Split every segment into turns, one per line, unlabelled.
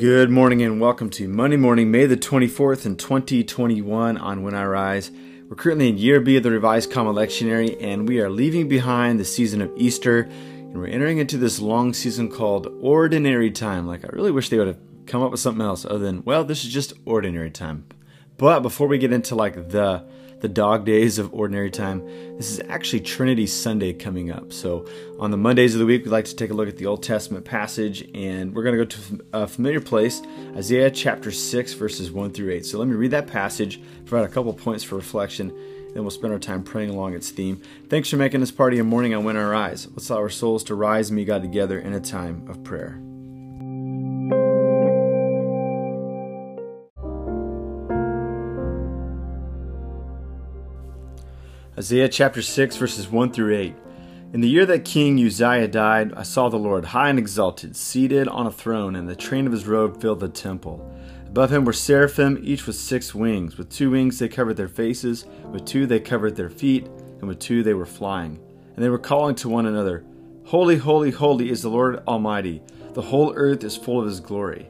Good morning and welcome to Monday morning, May the 24th and 2021 on When I Rise. We're currently in year B of the Revised Common Lectionary and we are leaving behind the season of Easter and we're entering into this long season called Ordinary Time. Like, I really wish they would have come up with something else other than, well, this is just ordinary time. But before we get into like the the dog days of ordinary time. This is actually Trinity Sunday coming up. So, on the Mondays of the week, we like to take a look at the Old Testament passage, and we're going to go to a familiar place, Isaiah chapter 6, verses 1 through 8. So, let me read that passage, provide a couple points for reflection, and then we'll spend our time praying along its theme. Thanks for making this party a morning on When I Rise. Let's allow our souls to rise and meet God together in a time of prayer. Isaiah chapter 6, verses 1 through 8. In the year that King Uzziah died, I saw the Lord high and exalted, seated on a throne, and the train of his robe filled the temple. Above him were seraphim, each with six wings. With two wings they covered their faces, with two they covered their feet, and with two they were flying. And they were calling to one another, Holy, holy, holy is the Lord Almighty. The whole earth is full of his glory.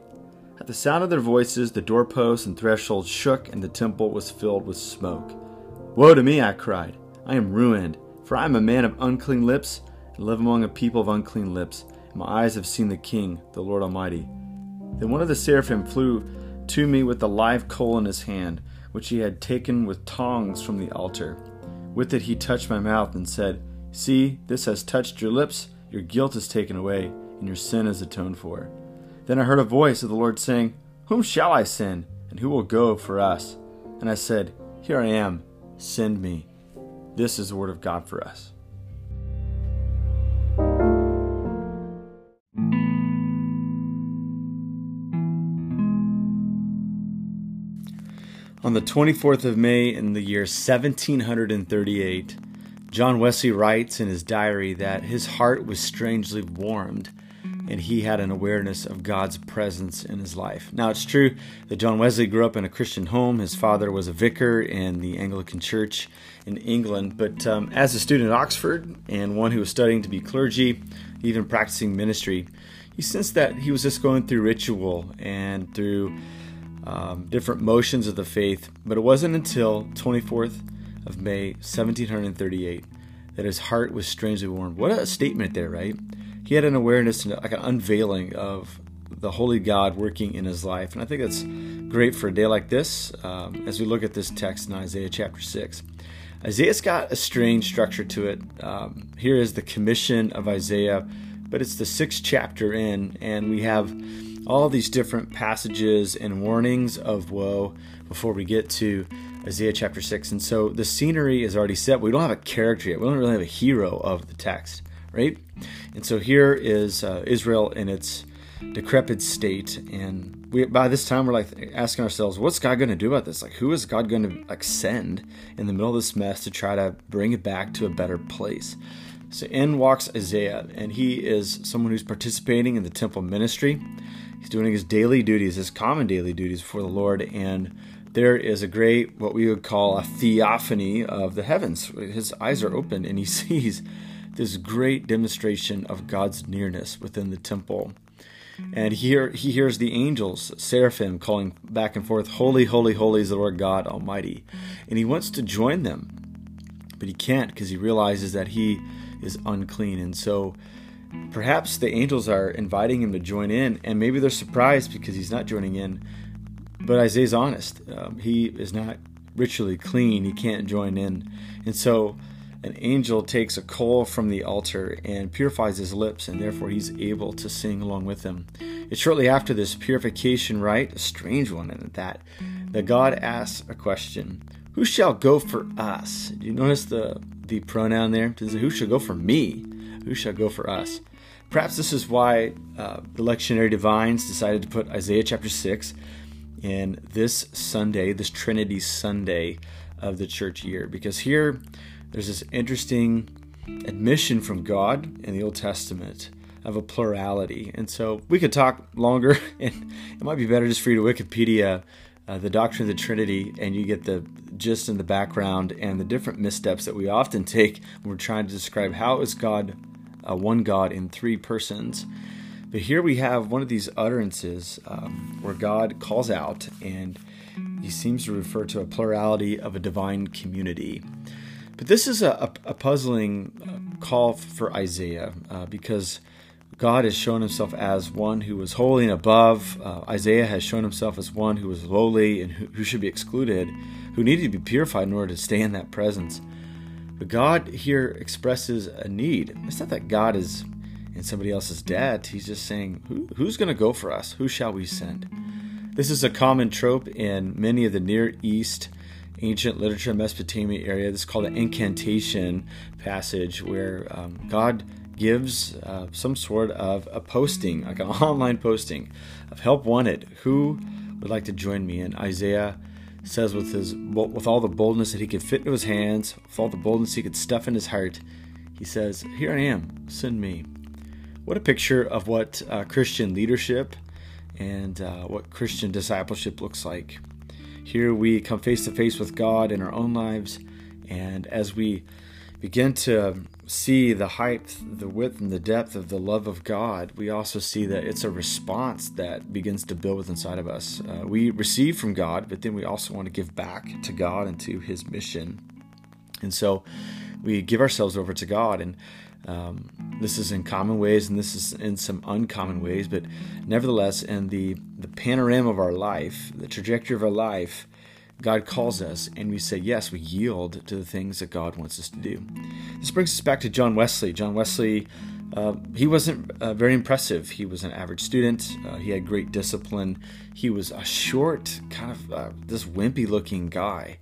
At the sound of their voices, the doorposts and thresholds shook, and the temple was filled with smoke. Woe to me, I cried. I am ruined, for I am a man of unclean lips, and live among a people of unclean lips, and my eyes have seen the King, the Lord Almighty. Then one of the seraphim flew to me with a live coal in his hand, which he had taken with tongs from the altar. With it he touched my mouth and said, See, this has touched your lips, your guilt is taken away, and your sin is atoned for. Then I heard a voice of the Lord saying, Whom shall I send, and who will go for us? And I said, Here I am, send me. This is the word of God for us. On the 24th of May in the year 1738, John Wesley writes in his diary that his heart was strangely warmed and he had an awareness of God's presence in his life. Now, it's true that John Wesley grew up in a Christian home. His father was a vicar in the Anglican Church in England, but um, as a student at Oxford and one who was studying to be clergy, even practicing ministry, he sensed that he was just going through ritual and through um, different motions of the faith. But it wasn't until 24th of May, 1738, that his heart was strangely warmed. What a statement there, right? He had an awareness and like an unveiling of the holy God working in his life. And I think that's great for a day like this um, as we look at this text in Isaiah chapter 6. Isaiah's got a strange structure to it. Um, here is the commission of Isaiah, but it's the sixth chapter in, and we have all these different passages and warnings of woe before we get to Isaiah chapter 6. And so the scenery is already set. We don't have a character yet, we don't really have a hero of the text right? And so here is uh, Israel in its decrepit state, and we by this time we're like asking ourselves, what's God going to do about this? Like, who is God going to like send in the middle of this mess to try to bring it back to a better place? So in walks Isaiah, and he is someone who's participating in the temple ministry. He's doing his daily duties, his common daily duties before the Lord, and there is a great, what we would call a theophany of the heavens. His eyes are open, and he sees this great demonstration of God's nearness within the temple. And here he hears the angels, seraphim, calling back and forth, Holy, holy, holy is the Lord God Almighty. And he wants to join them, but he can't because he realizes that he is unclean. And so perhaps the angels are inviting him to join in, and maybe they're surprised because he's not joining in. But Isaiah's honest. Um, he is not ritually clean, he can't join in. And so an angel takes a coal from the altar and purifies his lips, and therefore he's able to sing along with them. It's shortly after this purification rite, a strange one at that, that God asks a question Who shall go for us? Do you notice the, the pronoun there? It, Who shall go for me? Who shall go for us? Perhaps this is why uh, the lectionary divines decided to put Isaiah chapter 6 in this Sunday, this Trinity Sunday of the church year, because here there's this interesting admission from God in the Old Testament of a plurality. And so we could talk longer, and it might be better just for you to Wikipedia uh, the doctrine of the Trinity, and you get the gist in the background and the different missteps that we often take when we're trying to describe how is God uh, one God in three persons. But here we have one of these utterances um, where God calls out and he seems to refer to a plurality of a divine community. But this is a, a, puzzling uh, call for Isaiah uh, because God has shown himself as one who was holy and above. Uh, Isaiah has shown himself as one who was lowly and who, who should be excluded, who needed to be purified in order to stay in that presence. But God here expresses a need. It's not that God is in somebody else's debt. He's just saying, Who, who's going to go for us? Who shall we send? This is a common trope in many of the Near East ancient literature, Mesopotamia area. This is called an incantation passage where um, God gives uh, some sort of a posting, like an online posting of help wanted. Who would like to join me? And Isaiah says with his with all the boldness that he could fit into his hands, with all the boldness he could stuff in his heart, he says, "Here I am. Send me." What a picture of what uh, Christian leadership and uh, what Christian discipleship looks like. Here we come face to face with God in our own lives, and as we begin to see the height, the width, and the depth of the love of God, we also see that it's a response that begins to build inside of us. Uh, we receive from God, but then we also want to give back to God and to His mission. And so we give ourselves over to God. And um, this is in common ways, and this is in some uncommon ways, but nevertheless, in the, the panorama of our life, the trajectory of our life, God calls us and we say yes, we yield to the things that God wants us to do. This brings us back to John Wesley. John Wesley, uh, he wasn't uh, very impressive. He was an average student. Uh, he had great discipline. He was a short, kind of uh, this wimpy looking guy.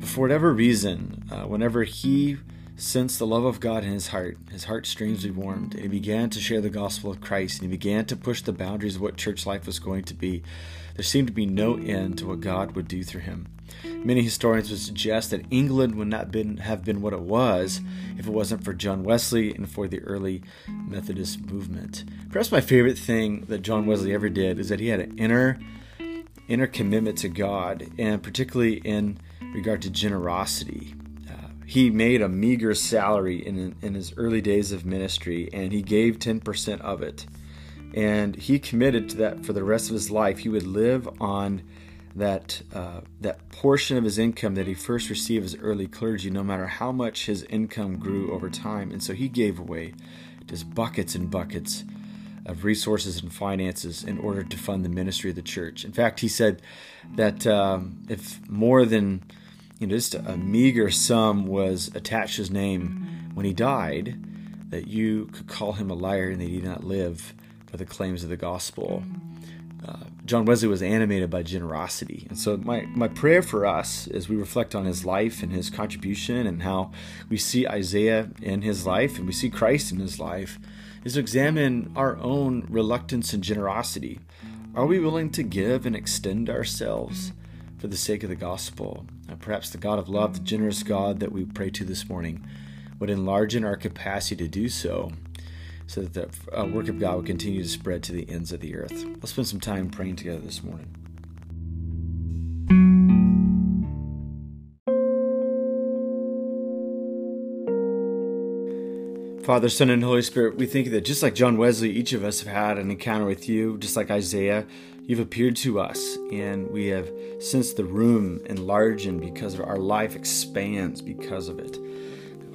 But for whatever reason, uh, whenever he sensed the love of God in his heart, his heart strangely warmed, and he began to share the gospel of Christ, and he began to push the boundaries of what church life was going to be there seemed to be no end to what God would do through him. Many historians would suggest that England would not been, have been what it was if it wasn't for John Wesley and for the early Methodist movement. Perhaps my favorite thing that John Wesley ever did is that he had an inner inner commitment to God, and particularly in regard to generosity. He made a meager salary in, in his early days of ministry, and he gave 10% of it and he committed to that for the rest of his life. He would live on that uh, that portion of his income that he first received as early clergy, no matter how much his income grew over time. And so he gave away just buckets and buckets of resources and finances in order to fund the ministry of the church. In fact, he said that um, if more than you know just a meager sum was attached to his name when he died, that you could call him a liar and that he did not live for the claims of the gospel. Uh, John Wesley was animated by generosity. And so, my, my prayer for us as we reflect on his life and his contribution and how we see Isaiah in his life and we see Christ in his life is to examine our own reluctance and generosity. Are we willing to give and extend ourselves for the sake of the gospel? Perhaps the God of love, the generous God that we pray to this morning, would enlarge in our capacity to do so so that the uh, work of God would continue to spread to the ends of the earth. Let's spend some time praying together this morning. Father, Son, and Holy Spirit, we think that just like John Wesley, each of us have had an encounter with you, just like Isaiah, you've appeared to us, and we have sensed the room enlarging because of our life expands because of it.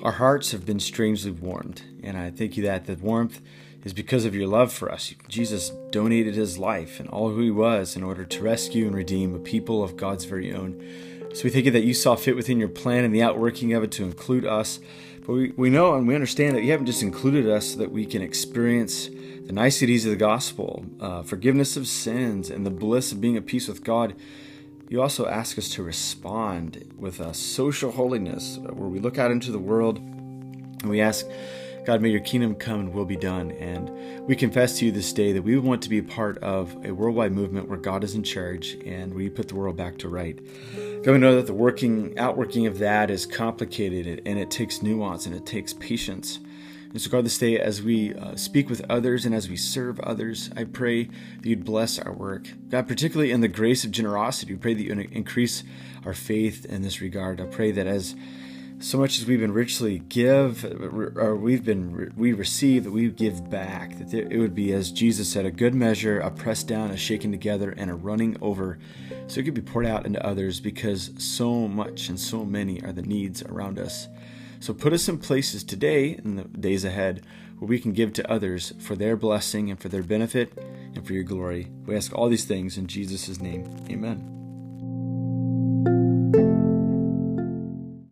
Our hearts have been strangely warmed, and I thank you that the warmth is because of your love for us. Jesus donated his life and all who he was in order to rescue and redeem a people of God's very own. So we thank you that you saw fit within your plan and the outworking of it to include us. But we, we know and we understand that you haven't just included us so that we can experience the niceties of the gospel, uh, forgiveness of sins, and the bliss of being at peace with God. You also ask us to respond with a social holiness where we look out into the world and we ask, God, may your kingdom come and will be done. And we confess to you this day that we want to be part of a worldwide movement where God is in charge and we put the world back to right. God, we know that the working, outworking of that is complicated and it takes nuance and it takes patience. And so, God, this day, as we uh, speak with others and as we serve others, I pray that you'd bless our work. God, particularly in the grace of generosity, we pray that you increase our faith in this regard. I pray that as so much as we've been richly give or we've been we receive that we give back that it would be as jesus said a good measure a pressed down a shaken together and a running over. So it could be poured out into others because so much and so many are the needs around us. So put us in places today and the days ahead where we can give to others for their blessing and for their benefit and for your glory. We ask all these things in jesus' name. Amen